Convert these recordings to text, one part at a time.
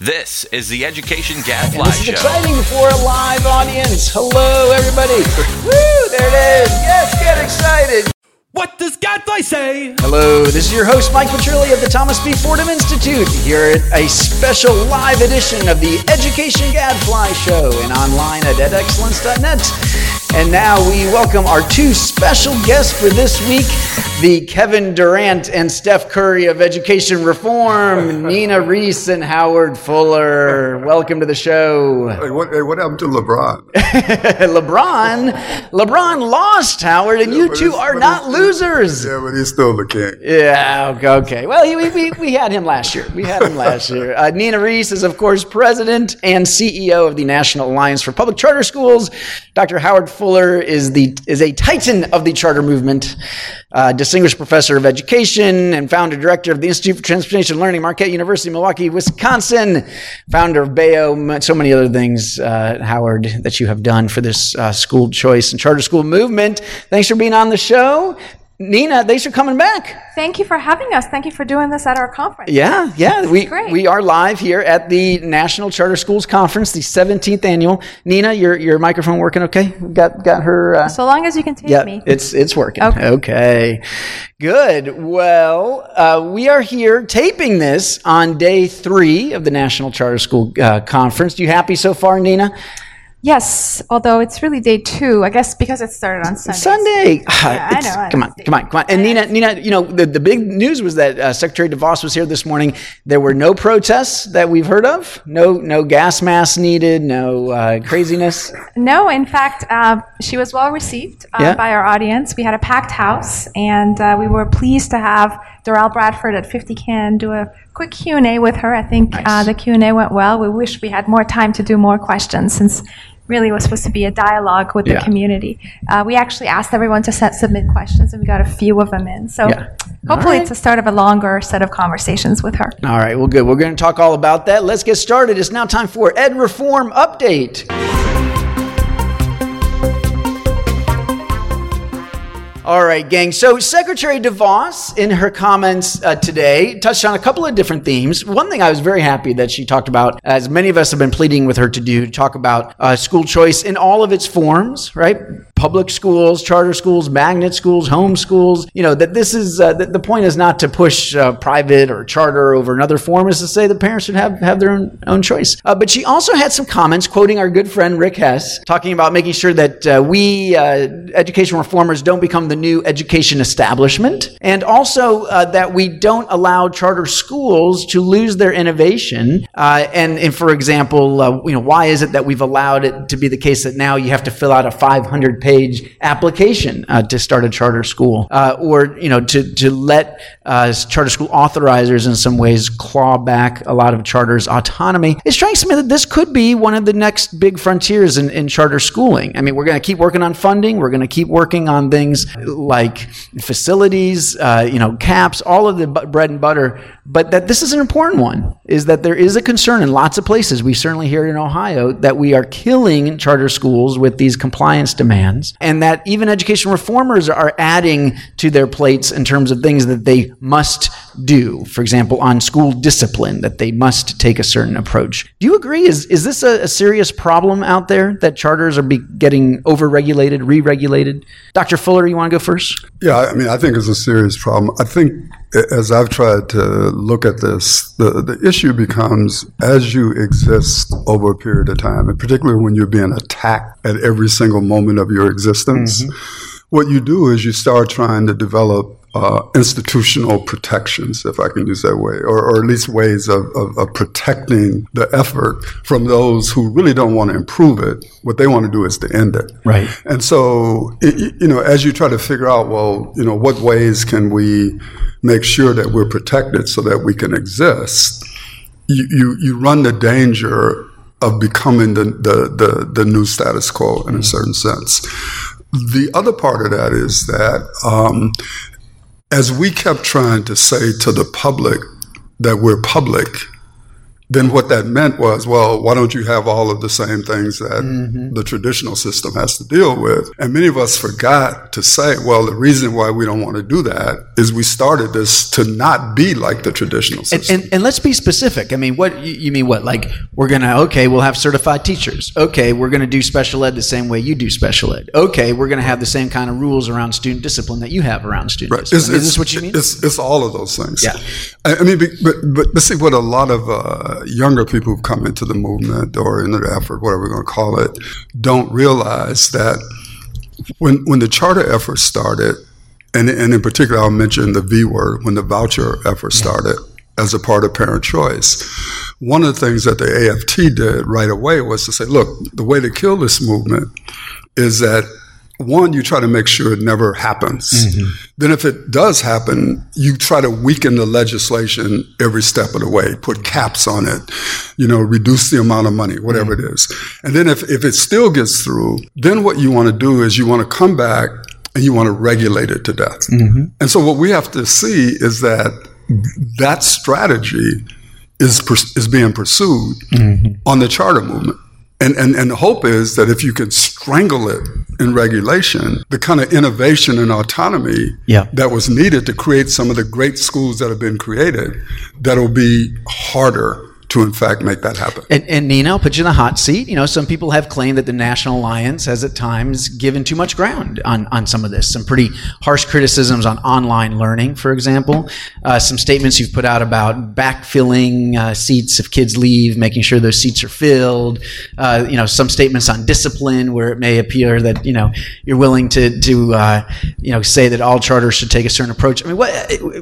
This is the Education Gadfly And this is Show. exciting for a live audience. Hello, everybody. Woo, there it is. Yes, get excited. What does Gadfly say? Hello, this is your host, Mike Petrilli of the Thomas B. Fordham Institute, here at a special live edition of the Education Gadfly Show and online at edexcellence.net. And now we welcome our two special guests for this week the Kevin Durant and Steph Curry of Education Reform, Nina Rees and Howard Fuller. Welcome to the show. Hey, what, hey, what happened to LeBron? LeBron, LeBron lost, Howard, and you two are not losers. Yeah, but he's still the king. Yeah, okay, okay. Well, he, we, we, we had him last year. We had him last year. Uh, Nina Rees is, of course, president and CEO of the National Alliance for Public Charter Schools. Dr. Howard Fuller is the is a titan of the charter movement, uh, distinguished professor of education and founder director of the Institute for Transformation Learning, Marquette University, Milwaukee, Wisconsin. Founder of BAEO, so many other things, uh, Howard, that you have done for this uh, school choice and charter school movement. Thanks for being on the show. Nina, thanks for coming back. Thank you for having us. Thank you for doing this at our conference. Yeah, yeah. We great. we are live here at the National Charter Schools Conference, the 17th annual. Nina, your your microphone working okay? Got got her uh, So long as you can take yeah, me. it's it's working. Okay. Okay. Good. Well, uh, we are here taping this on day three of the National Charter School uh, Conference. You happy so far, Nina? Yes, although it's really day two. I guess because it started on Sunday. Sunday. I know, I Come on, come on, come on. And Nina, Nina, you know, the, the big news was that uh, Secretary DeVos was here this morning. There were no protests that we've heard of. No, no gas masks needed. No uh, craziness. No, in fact, uh, she was well received uh, Yeah. by our audience. We had a packed house, and uh, we were pleased to have Derrell Bradford at 50CAN do a quick Q&A with her. I think uh, the Q&A went well. We wish we had more time to do more questions since really it was supposed to be a dialogue with Yeah. the community. Uh, we actually asked everyone to set, submit questions, and we got a few of them in. So Yeah. hopefully right. it's the start of a longer set of conversations with her. All right. Well, good. We're going to talk all about that. Let's get started. It's now time for Ed Reform Update. All right, gang. So Secretary DeVos, in her comments uh, today, touched on a couple of different themes. One thing I was very happy that she talked about, as many of us have been pleading with her to do, to talk about uh, school choice in all of its forms, right? Public schools, charter schools, magnet schools, home schools. You know that this is uh, the point is not to push uh, private or charter over another form, is to say the parents should have have their own own choice. Uh, but she also had some comments quoting our good friend Rick Hess, talking about making sure that uh, we uh, education reformers don't become the new education establishment, and also uh, that we don't allow charter schools to lose their innovation. And, and for example, you know, why is it that we've allowed it to be the case that now you have to fill out a 500-page application uh, to start a charter school, uh, or you know, to to let uh, charter school authorizers in some ways claw back a lot of charters' autonomy? It strikes me that this could be one of the next big frontiers in, in charter schooling. I mean, we're going to keep working on funding. We're going to keep working on things like facilities, uh, you know, caps, all of the bu- bread and butter. But that this is an important one is that there is a concern in lots of places. We certainly hear it in Ohio that we are killing charter schools with these compliance demands, and that even education reformers are adding to their plates in terms of things that they must do. For example, on school discipline, that they must take a certain approach. Do you agree? Is is this a, a serious problem out there that charters are be getting overregulated, re-regulated? Dr. Fuller, you want to go first? Yeah, I mean, I think it's a serious problem. I think as I've tried to look at this, the, the issue becomes as you exist over a period of time, and particularly when you're being attacked at every single moment of your existence, mm-hmm. what you do is you start trying to develop uh, institutional protections, if I can use that way, or, or at least ways of, of, of protecting the effort from those who really don't want to improve it. What they want to do is to end it. Right. And so, it, you know, as you try to figure out, well, you know, what ways can we make sure that we're protected so that we can exist, you, you, you run the danger of becoming the, the, the, the new status quo in a certain sense. The other part of that is that um, as we kept trying to say to the public that we're public, then what that meant was, well, why don't you have all of the same things that mm-hmm. the traditional system has to deal with? And many of us forgot to say, well, the reason why we don't want to do that is we started this to not be like the traditional system. And, and, and let's be specific. I mean, what you mean? What like we're gonna okay, we'll have certified teachers. Okay, we're gonna do special ed the same way you do special ed. Okay, we're gonna have the same kind of rules around student discipline that you have around student right. discipline. It's, is this what you mean? It's, it's all of those things. Yeah. I, I mean, but, but but see what a lot of uh, younger people who've come into the movement or in the effort, whatever we're going to call it, don't realize that when when the charter effort started, and, and in particular, I'll mention the V word when the voucher effort started as a part of parent choice. One of the things that the AFT did right away was to say, look, the way to kill this movement is that one, you try to make sure it never happens. Mm-hmm. Then, if it does happen, you try to weaken the legislation every step of the way, put caps on it, you know, reduce the amount of money, whatever mm-hmm. it is. And then, if, if it still gets through, then what you want to do is you want to come back and you want to regulate it to death. Mm-hmm. And so, what we have to see is that that strategy is, is being pursued mm-hmm. on the charter movement. And, and, and the hope is that if you can strangle it in regulation, the kind of innovation and autonomy yeah. that was needed to create some of the great schools that have been created, that'll be harder to in fact make that happen. And, and, Nina, I'll put you in the hot seat. You know, some people have claimed that the National Alliance has at times given too much ground on, on some of this. Some pretty harsh criticisms on online learning, for example. Uh, some statements you've put out about backfilling uh, seats if kids leave, making sure those seats are filled. Uh, you know, some statements on discipline where it may appear that you know you're willing to to uh, you know say that all charters should take a certain approach. I mean, what,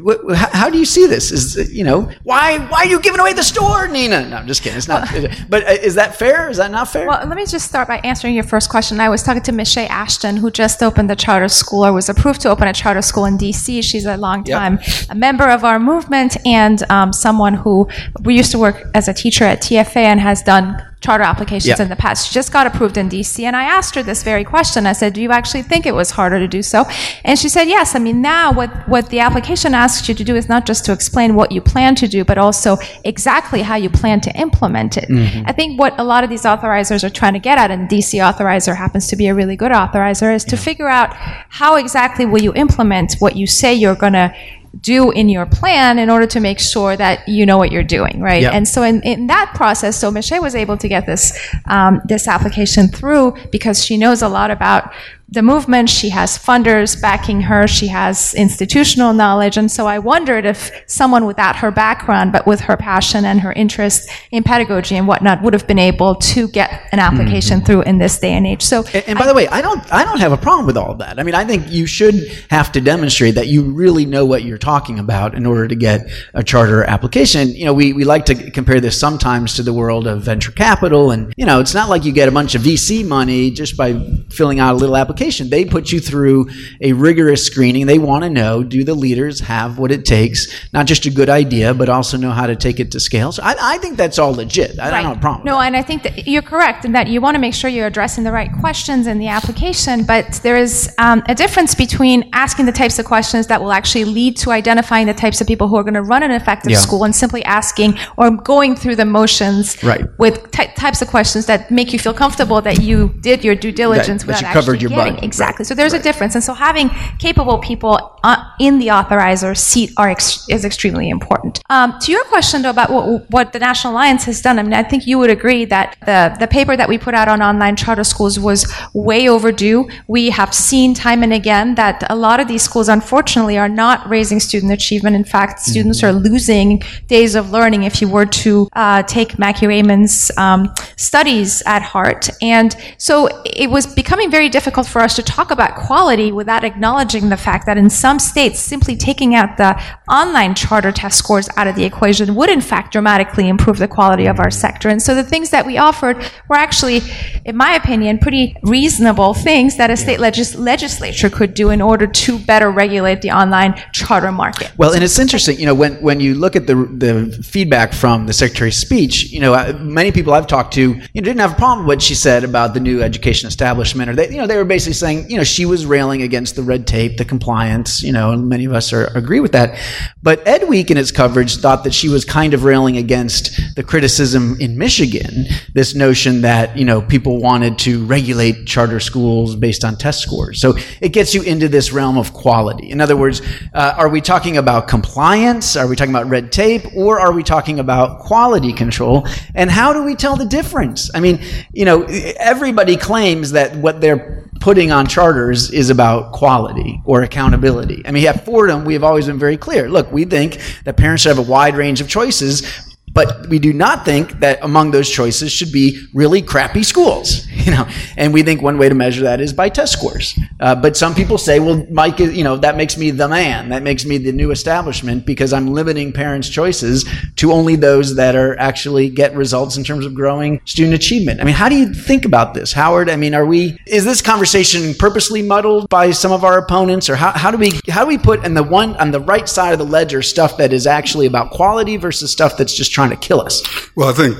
what how do you see this? Is you know why why are you giving away the store? Nina. No, I'm just kidding. It's not. but uh, is that fair? Is that not fair? Well, let me just start by answering your first question. I was talking to Michelle Ashton, who just opened a charter school or was approved to open a charter school in D.C. She's a long time yep. a member of our movement and um, someone who we used to work as a teacher at TFA and has done charter applications yeah. in the past. She just got approved in DC. And I asked her this very question. I said, Do you actually think it was harder to do so? And she said, Yes. I mean, now what, what the application asks you to do is not just to explain what you plan to do, but also exactly how you plan to implement it. Mm-hmm. I think what a lot of these authorizers are trying to get at, and DC authorizer happens to be a really good authorizer, is to figure out how exactly will you implement what you say you're going to do in your plan in order to make sure that you know what you're doing, right? Yep. And so in, in that process, so Michelle was able to get this um, this application through because she knows a lot about the movement. She has funders backing her. She has institutional knowledge. And so I wondered if someone without her background, but with her passion and her interest in pedagogy and whatnot, would have been able to get an application mm-hmm. through in this day and age. So, and, and by I, the way, I don't, I don't have a problem with all of that. I mean, I think you should have to demonstrate that you really know what you're talking about in order to get a charter application. You know, we, we like to compare this sometimes to the world of venture capital. And, you know, it's not like you get a bunch of VC money just by filling out a little application application. They put you through a rigorous screening. They want to know do the leaders have what it takes, not just a good idea, but also know how to take it to scale. So I, I think that's all legit. I right. don't have a problem. No, and I think that you're correct in that you want to make sure you're addressing the right questions in the application, but there is um, a difference between asking the types of questions that will actually lead to identifying the types of people who are going to run an effective yeah. school and simply asking or going through the motions right. with ty- types of questions that make you feel comfortable that you did your due diligence that, that you covered your Exactly. So there's right. a difference. And so having capable people in the authorizer seat are ex- is extremely important. Um, to your question though about what, what, the National Alliance has done, I mean, I think you would agree that the, the paper that we put out on online charter schools was way overdue. We have seen time and again that a lot of these schools, unfortunately, are not raising student achievement. In fact, students mm-hmm. are losing days of learning if you were to uh, take Macke Raymond's um, studies at heart. And so it was becoming very difficult for us to talk about quality without acknowledging the fact that in some states, simply taking out the online charter test scores out of the equation would in fact dramatically improve the quality of our sector. And so the things that we offered were actually, in my opinion, pretty reasonable things that a state legis- legislature could do in order to better regulate the online charter market. Well, and it's interesting, you know, when, when you look at the, the feedback from the Secretary's speech, you know, many people I've talked to, you know, didn't have a problem with what she said about the new education establishment, or they, you know, they were basically saying, you know, she was railing against the red tape, the compliance, you know, many of us are, agree with that. But Ed Week in its coverage thought that she was kind of railing against the criticism in Michigan, this notion that, you know, people wanted to regulate charter schools based on test scores. So it gets you into this realm of quality. In other words, uh, are we talking about compliance? Are we talking about red tape? Or are we talking about quality control? And how do we tell the difference? I mean, you know, everybody claims that what they're putting on charters is about quality or accountability. I mean, at Fordham, we have always been very clear. Look, we think that parents should have a wide range of choices, but we do not think that among those choices should be really crappy schools, you know. And we think one way to measure that is by test scores. Uh, but some people say, well, Mike, you know, that makes me the man. That makes me the new establishment because I'm limiting parents' choices to only those that are actually get results in terms of growing student achievement. I mean, how do you think about this, Howard? I mean, are we is this conversation purposely muddled by some of our opponents, or how, how do we how do we put in the one on the right side of the ledger stuff that is actually about quality versus stuff that's just trying to kill us? Well, I think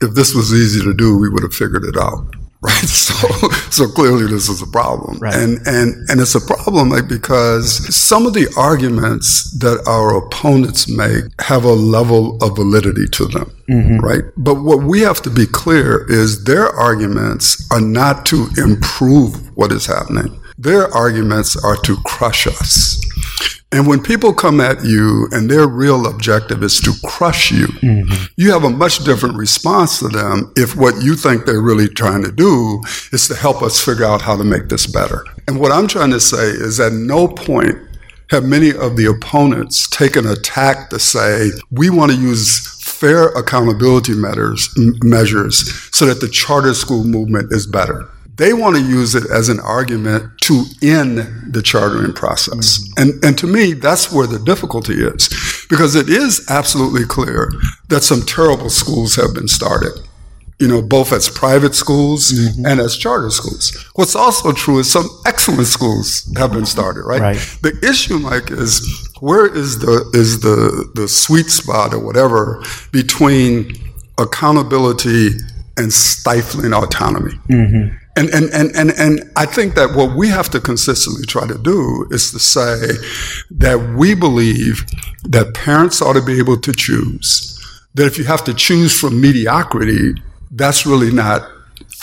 if this was easy to do, we would have figured it out right? So, so clearly this is a problem, right. and and and it's a problem like because some of the arguments that our opponents make have a level of validity to them, mm-hmm. right? But what we have to be clear is their arguments are not to improve what is happening. Their arguments are to crush us. And when people come at you and their real objective is to crush you, mm-hmm. you have a much different response to them if what you think they're really trying to do is to help us figure out how to make this better. And what I'm trying to say is at no point have many of the opponents taken a tack to say, we want to use fair accountability measures, measures so that the charter school movement is better they want to use it as an argument to end the chartering process. Mm-hmm. And, and to me, that's where the difficulty is, because it is absolutely clear that some terrible schools have been started. You know, both as private schools mm-hmm. and as charter schools. What's also true is some excellent schools have been started, right? right. The issue, Mike, is where is the is the the sweet spot or whatever between accountability and stifling autonomy. Mm-hmm. And, and, and, and, and I think that what we have to consistently try to do is to say that we believe that parents ought to be able to choose. That if you have to choose from mediocrity, that's really not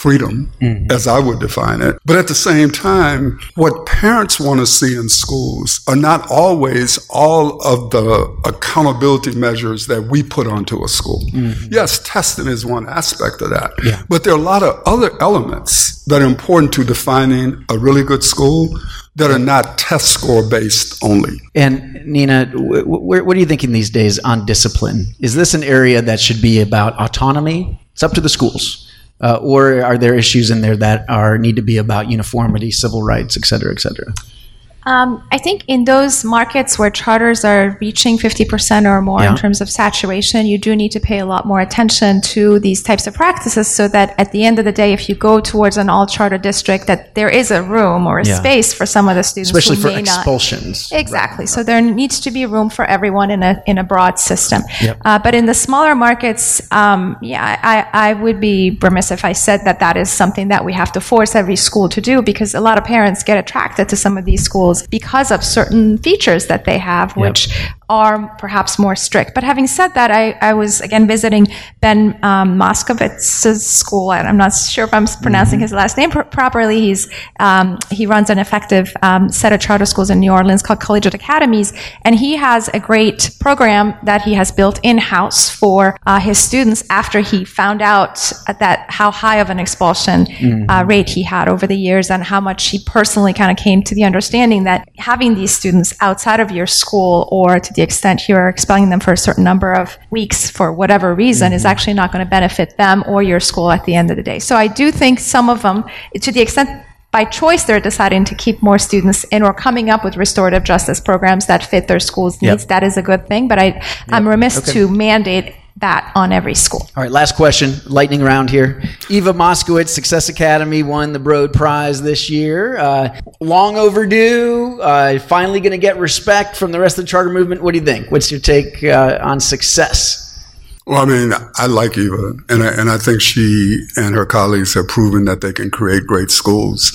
freedom, mm-hmm. as I would define it. But at the same time, what parents want to see in schools are not always all of the accountability measures that we put onto a school. Mm-hmm. Yes, testing is one aspect of that. Yeah. But there are a lot of other elements that are important to defining a really good school that are not test score based only. And Nina, w- w- what are you thinking these days on discipline? Is this an area that should be about autonomy? It's up to the schools. Uh, or are there issues in there that are need to be about uniformity, civil rights, et cetera, et cetera? Um, I think in those markets where charters are reaching 50% or more yeah. in terms of saturation, you do need to pay a lot more attention to these types of practices so that at the end of the day, if you go towards an all charter district, that there is a room or a yeah. space for some of the students Especially who for may expulsions. Not. Exactly. Right. So there needs to be room for everyone in a, in a broad system. Yep. Uh, but in the smaller markets, um, yeah, I, I would be remiss if I said that that is something that we have to force every school to do because a lot of parents get attracted to some of these schools schools because of certain features that they have, which yep. are perhaps more strict. But having said that, I, I was again visiting Ben um, Moskowitz's school, and I'm not sure if I'm pronouncing mm-hmm. his last name pr- properly. He's um, he runs an effective um, set of charter schools in New Orleans called Collegiate Academies, and he has a great program that he has built in house for uh, his students after he found out that how high of an expulsion mm-hmm. uh, rate he had over the years and how much he personally kind of came to the understanding that having these students outside of your school or to the extent you're expelling them for a certain number of weeks for whatever reason mm-hmm. is actually not going to benefit them or your school at the end of the day. So I do think some of them, to the extent by choice they're deciding to keep more students in or coming up with restorative justice programs that fit their school's needs, that is a good thing. But I, yep. I'm remiss okay. to mandate that on every school. All right, last question, lightning round here. Eva Moskowitz, Success Academy, won the Broad Prize this year. Uh, long overdue. Uh, finally going to get respect from the rest of the charter movement. What do you think? What's your take uh, on success? Well, I mean, I like Eva, and I, and I think she and her colleagues have proven that they can create great schools.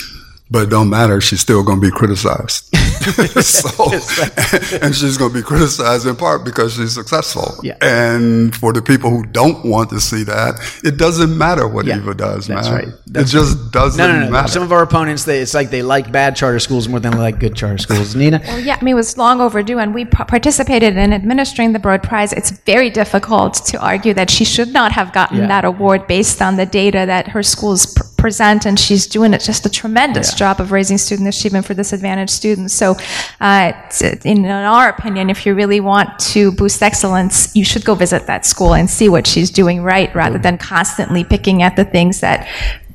but it don't matter. She's still going to be criticized. so, and she's going to be criticized in part because she's successful. Yeah. And for the people who don't want to see that, it doesn't matter what Yeah, Eva does, that's man. right. That's it just doesn't No, no, no. matter. Some of our opponents, they, it's like they like bad charter schools more than they like good charter schools. Nina? Well, yeah, I mean, it was long overdue, and we p- participated in administering the Broad Prize. It's very difficult to argue that she should not have gotten Yeah. that award based on the data that her schools pr- present, and she's doing it just a tremendous Yeah. job of raising student achievement for disadvantaged students. So, uh, in, in our opinion, if you really want to boost excellence, you should go visit that school and see what she's doing right, rather than constantly picking at the things that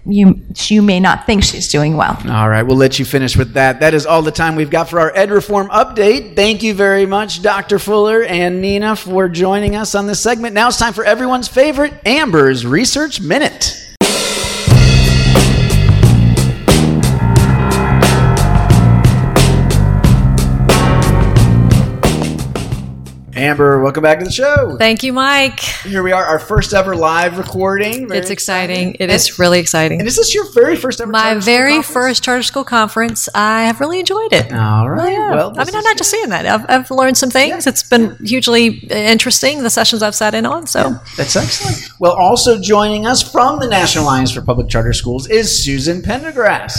you you may not think she's doing well. All right, we'll let you finish with that. That is all the time we've got for our Ed Reform update. Thank you very much, Dr. Fuller and Nina, for joining us on this segment. Now it's time for everyone's favorite Amber's Research Minute. Amber, welcome back to the show. Thank you, Mike. Here we are, our first ever live recording. Very It's exciting. It And- is really exciting. And is this your very first ever? My charter school very conference? first charter school conference. I have really enjoyed it. All right. Yeah. Well, I mean, I'm not just saying that. I've, I've learned some things. It's been hugely interesting, the sessions I've sat in on. So, That's excellent. Well, also joining us from the National Alliance for Public Charter Schools is Susan Pendergrass.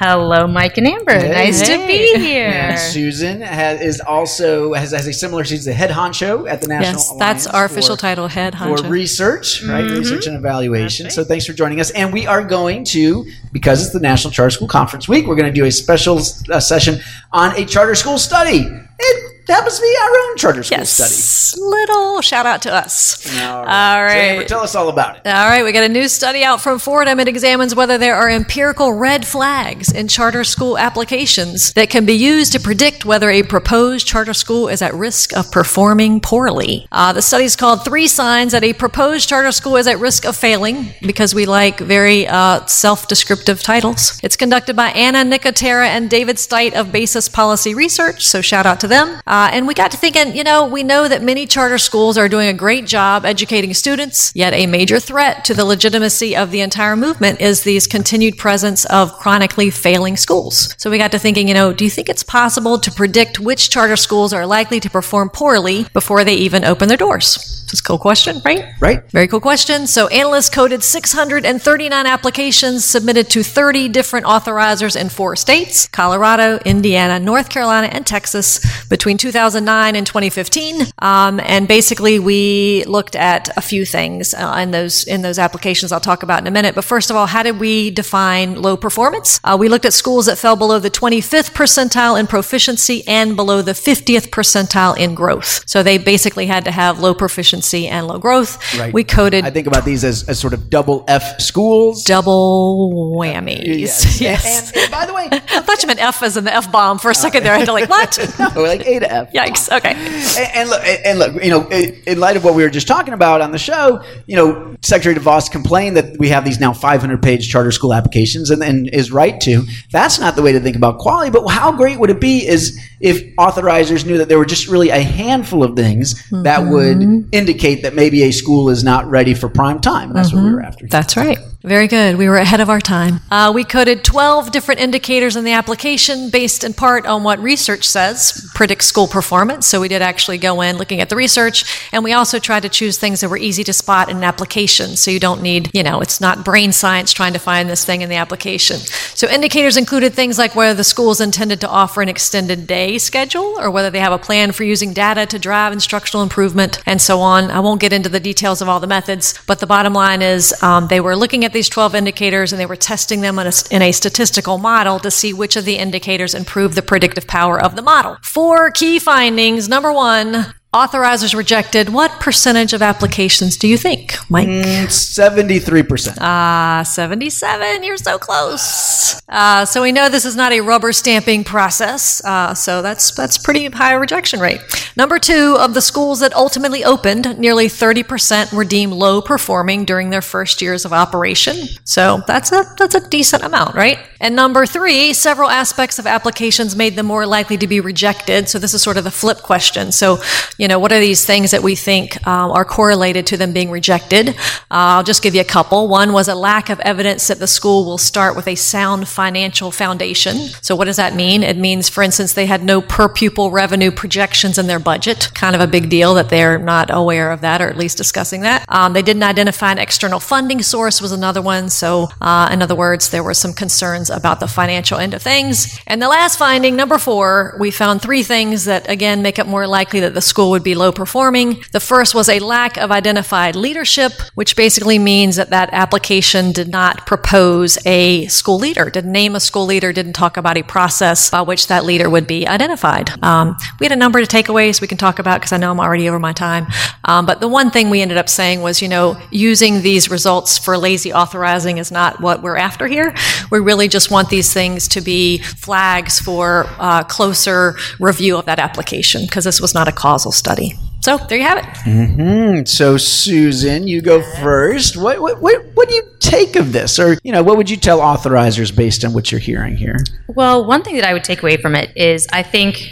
Hello, Mike and Amber. Hey. nice to be here. And Susan has, is also has, has a similar. She's the head honcho at the National. yes, Alliance that's our for- official title, head honcho for research, right? Mm-hmm. Research and evaluation. So thanks for joining us. And we are going to, because it's the National Charter School Conference Week, we're going to do a special uh, session on a charter school study. It happens to be our own charter school study. yes, little shout out to us. All All So, Amber, tell us all about it. All right, we got a new study out from Fordham. It examines whether there are empirical red flags in charter school applications that can be used to predict whether a proposed charter school is at risk of performing poorly. Uh, the study is called Three Signs That a Proposed Charter School is at Risk of Failing because we like very uh, self descriptive titles. It's conducted by Anna Nicotera and David Stuit of Basis Policy Research, so shout out to them. Uh, Uh, and we got to thinking, you know, we know that many charter schools are doing a great job educating students, yet a major threat to the legitimacy of the entire movement is these continued presence of chronically failing schools. So we got to thinking, you know, do you think it's possible to predict which charter schools are likely to perform poorly before they even open their doors? That's a cool question, right? Right. Very cool question. So, analysts coded 639 applications submitted to 30 different authorizers in four states Colorado, Indiana, North Carolina, and Texas between 2009 and 2015. Um, and basically, we looked at a few things uh, in those in those applications I'll talk about in a minute. But first of all, how did we define low performance? Uh, we looked at schools that fell below the 25th percentile in proficiency and below the 50th percentile in growth. So, they basically had to have low proficiency and low growth. Right. We coded I think about these as, as sort of double F schools. double uh, whammies. Yes. Yes. And, and by the way, I thought you meant F as in the F bomb for a uh, second there. I had to like, what? no, like A to F. Yikes. Okay. And, and look, and look, you know, in light of what we were just talking about on the show, you know, Secretary DeVos complained that we have these now 500-page charter school applications, and, and is right to. That's not the way to think about quality. But how great would it be is if authorizers knew that there were just really a handful of things that Mm-hmm. would indicate that maybe a school is not ready for prime time. That's what we were after. That's right. Very good. We were ahead of our time. Uh, we coded 12 different indicators in the application based in part on what research says predicts school performance. So we did actually go in looking at the research, and we also tried to choose things that were easy to spot in an application. So you don't need, you know, it's not brain science trying to find this thing in the application. So indicators included things like whether the school is intended to offer an extended day schedule or whether they have a plan for using data to drive instructional improvement and so on. I won't get into the details of all the methods, but the bottom line is um, they were looking at these 12 indicators and they were testing them in a, in a statistical model to see which of the indicators improve the predictive power of the model. Four key findings. Number one, authorizers rejected. What percentage of applications do you think, Mike? Seventy-three percent. Ah, 77. You're so close. Uh, so we know this is not a rubber stamping process. Uh, so that's that's pretty high rejection rate. Number two, of the schools that ultimately opened, nearly 30% were deemed low performing during their first years of operation. So that's a that's a decent amount, right? And number three, several aspects of applications made them more likely to be rejected. So this is sort of the flip question. So You know, what are these things that we think um, are correlated to them being rejected? Uh, I'll just give you a couple. One was a lack of evidence that the school will start with a sound financial foundation. So, what does that mean? It means, for instance, they had no per pupil revenue projections in their budget. Kind of a big deal that they're not aware of that, or at least discussing that. Um, they didn't identify an external funding source was another one. So, uh, in other words, there were some concerns about the financial end of things. And the last finding, number four, we found three things that again make it more likely that the school would be low performing. The first was a lack of identified leadership, which basically means that that application did not propose a school leader, didn't name a school leader, didn't talk about a process by which that leader would be identified. Um, we had a number of takeaways we can talk about because I know I'm already over my time. Um, but the one thing we ended up saying was, you know, using these results for lazy authorizing is not what we're after here. We really just want these things to be flags for uh, closer review of that application because this was not a causal study. So there you have it. Mm-hmm. So, Susan, you go first. What, what, what, what do you take of this? Or, you know, what would you tell authorizers based on what you're hearing here? Well, one thing that I would take away from it is I think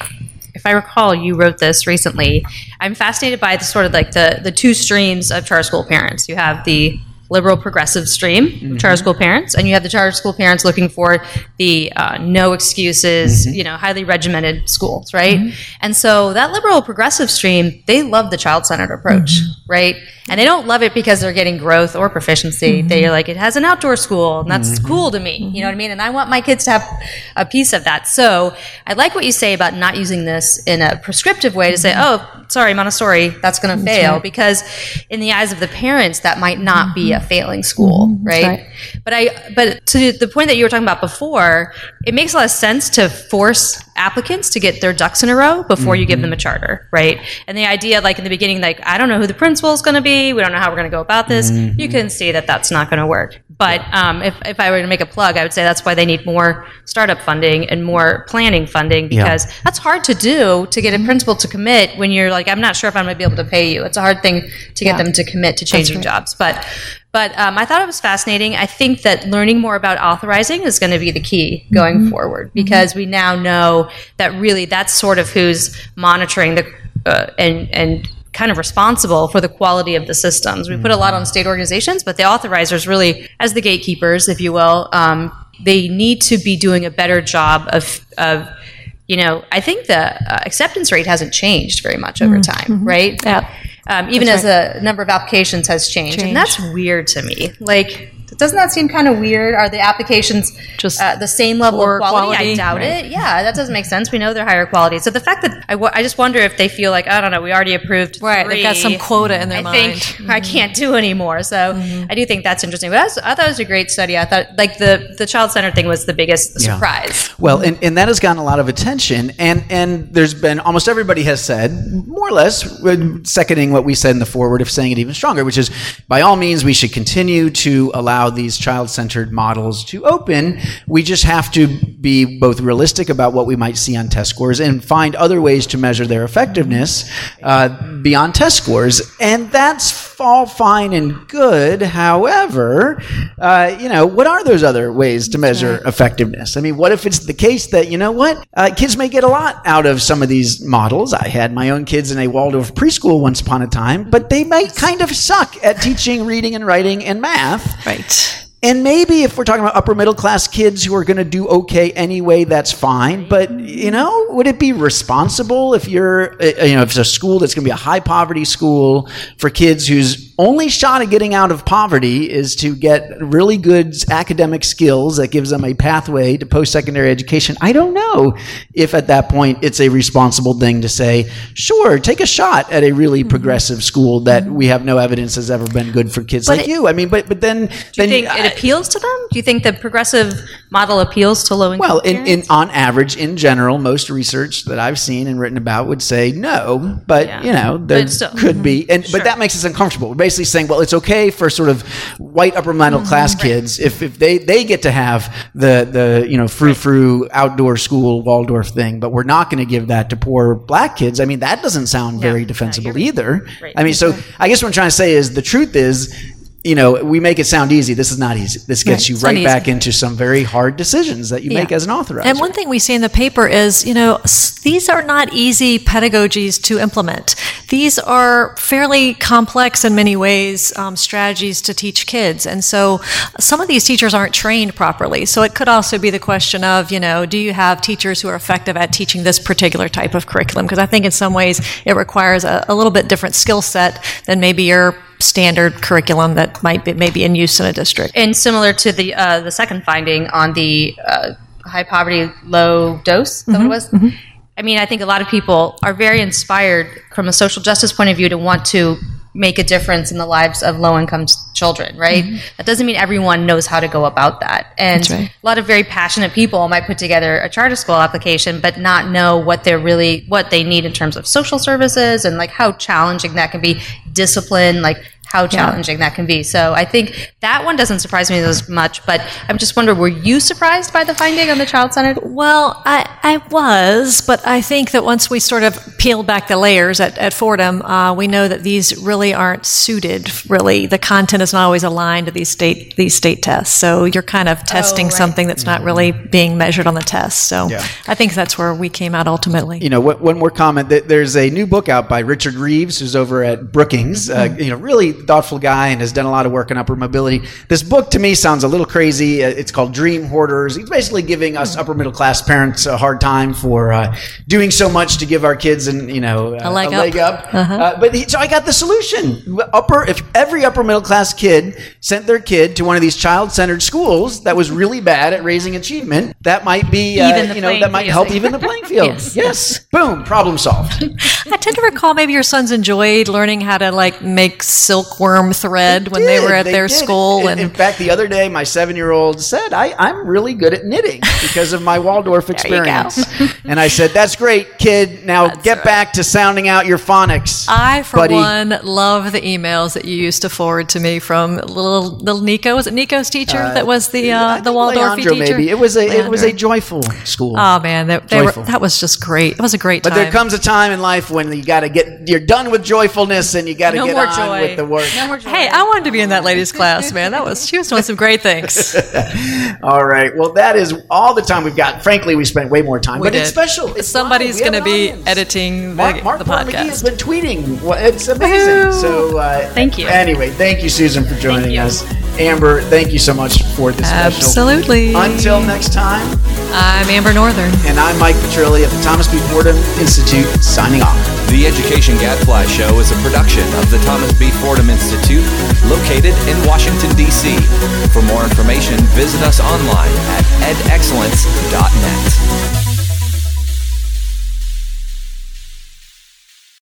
if I recall, you wrote this recently. I'm fascinated by the sort of like the the two streams of charter school parents. You have the liberal progressive stream of charter school parents, and you have the charter school parents looking for the uh, no excuses, mm-hmm. you know, highly regimented schools, right? Mm-hmm. And so that liberal progressive stream, they love the child centered approach, right? And they don't love it because they're getting growth or proficiency. Mm-hmm. They're like, it has an outdoor school, and that's mm-hmm. cool to me. You know what I mean? And I want my kids to have a piece of that. So I like what you say about not using this in a prescriptive way to say, mm-hmm. oh, sorry, Montessori, that's going to fail, because in the eyes of the parents, that might not be a failing school, right? right. But I, but to the point that you were talking about before, it makes a lot of sense to force applicants to get their ducks in a row before you give them a charter, right? And the idea, like in the beginning, like I don't know who the principal is going to be, we don't know how we're going to go about this. You can see that that's not going to work. But um, if if I were to make a plug, I would say that's why they need more startup funding and more planning funding because that's hard to do to get a principal to commit when you're like, I'm not sure if I'm going to be able to pay you. It's a hard thing to get Yeah. them to commit to changing jobs, but. But um, I thought it was fascinating. I think that learning more about authorizing is going to be the key going forward because we now know that really that's sort of who's monitoring the uh, and and kind of responsible for the quality of the systems. We put a lot on state organizations, but the authorizers really, as the gatekeepers, if you will, um, they need to be doing a better job of of you know, I think the uh, acceptance rate hasn't changed very much over time, right? Yeah. Um, even as the number of applications has changed, and that's weird to me. Like, doesn't that seem kind of weird? Are the applications Just just uh, the same level of quality? quality, I doubt right. it. Yeah, that doesn't make sense. We know they're higher quality. So the fact that I, w- I just wonder if they feel like I don't know, we already approved. Right, they've got some quota in their I mind. think I can't do anymore. So I do think that's interesting. But I, was, I thought it was a great study. I thought like the the child centered thing was the biggest surprise. Well, and, and that has gotten a lot of attention, and and there's been almost everybody has said more or less uh, seconding what we said in the foreword of saying it even stronger, which is by all means we should continue to allow these child-centered models to open. We just have to be both realistic about what we might see on test scores and find other ways to measure their effectiveness uh, beyond test scores, and that's all fine and good. However, uh, you know, what are those other ways to measure effectiveness? I mean, what if it's the case that, you know what, uh, kids may get a lot out of some of these models. I had my own kids in a Waldorf preschool once upon a time, but they might kind of suck at teaching reading and writing and math. Right. And maybe if we're talking about upper middle class kids who are going to do okay anyway, that's fine. But you know, would it be responsible if you're, uh, you know, if it's a school that's going to be a high poverty school for kids whose only shot at getting out of poverty is to get really good academic skills that gives them a pathway to post secondary education? I don't know if at that point it's a responsible thing to say, sure, take a shot at a really mm-hmm. progressive school that we have no evidence has ever been good for kids like it- you. I mean, but but then Do you then think I- it appeals to them? Do you think the progressive model appeals to low income? well, in, in on average, in general, most research that I've seen and written about would say no, but Yeah. you know there But still. could be, mm-hmm. and Sure. but that makes us uncomfortable. Basically saying, well, it's okay for sort of white upper middle class kids if, if they they get to have the the you know frou frou outdoor school Waldorf thing, but we're not going to give that to poor black kids. I mean, that doesn't sound very defensible you're- either. Right. I mean, so I guess what I'm trying to say is the truth is you know, we make it sound easy. This is not easy. This gets Right, you it's right back easy. into some very hard decisions that you make as an authorizer. And one thing we see in the paper is, you know, these are not easy pedagogies to implement. These are fairly complex in many ways um, strategies to teach kids. And so some of these teachers aren't trained properly. So it could also be the question of, you know, do you have teachers who are effective at teaching this particular type of curriculum? Because I think in some ways it requires a, a little bit different skill set than maybe your standard curriculum that might be maybe in use in a district. And similar to the uh, the second finding on the uh, high poverty, low dose, is that was? I mean, I think a lot of people are very inspired from a social justice point of view to want to make a difference in the lives of low income children, right? That doesn't mean everyone knows how to go about that. And right. a lot of very passionate people might put together a charter school application but not know what they're really what they need in terms of social services and like how challenging that can be discipline like how challenging that can be so i think that one doesn't surprise me as much but i'm just wondering were you surprised by the finding on the child centered Well, I, I was, but I think that once we sort of peeled back the layers at, at Fordham, uh, we know that these really aren't suited. Really, the content is not always aligned to these state these state tests. So you're kind of testing right. something that's not really being measured on the test. So I think that's where we came out ultimately. you know, one one more comment. There's a new book out by Richard Reeves, who's over at Brookings. Uh, you know, really thoughtful guy and has done a lot of work on upper mobility. This book to me sounds a little crazy. Uh, It's called Dream Hoarders. He's basically giving us upper middle class parents a hard time for uh, doing so much to give our kids and you know uh, A leg up. Uh, but he, so I got the solution. Upper, if every upper middle class kid sent their kid to one of these child centered schools that was really bad at raising achievement, that might be uh, Even you know that might help even the playing field. Yes. yes. Boom. Problem solved. I tend to recall maybe your sons enjoyed learning how to like make silkworm thread when they were at their did. school. In, and in fact, the other day, my seven-year-old said, I, "I'm really good at knitting because of my Waldorf experience." and I said, "That's great, kid. Now get back to sounding out your phonics." I, for buddy." one, love the emails that you used to forward to me from little little Nico. Was it Nico's teacher that was the uh, the Waldorf teacher? Maybe it was a it was a joyful school. Oh man, they, they were, that was just great. It was a great time but time. there comes a time in life when you got to get you're done with joyfulness and you got to No get on joy. with the work. no. Hey, I wanted to be in that ladies' class, man. That was she was doing some great things. All right. Well, that is all the time we've got. Frankly, we spent way more time, We but it's did. special. It's Somebody's going going to to be editing the, Mark, Mark the Porter-Magee has been tweeting. Well, It's amazing. So uh, Thank you. Anyway, thank you, Susan, for joining us. Amber, thank you so much for this special. Absolutely. Until next time, I'm Amber Northern. and I'm Mike Petrilli at the Thomas B. Fordham Institute, signing off. The Education Gadfly Show is a production of the Thomas B. Fordham Institute, located in Washington, D.C. For more information, visit us online at edexcellence.net.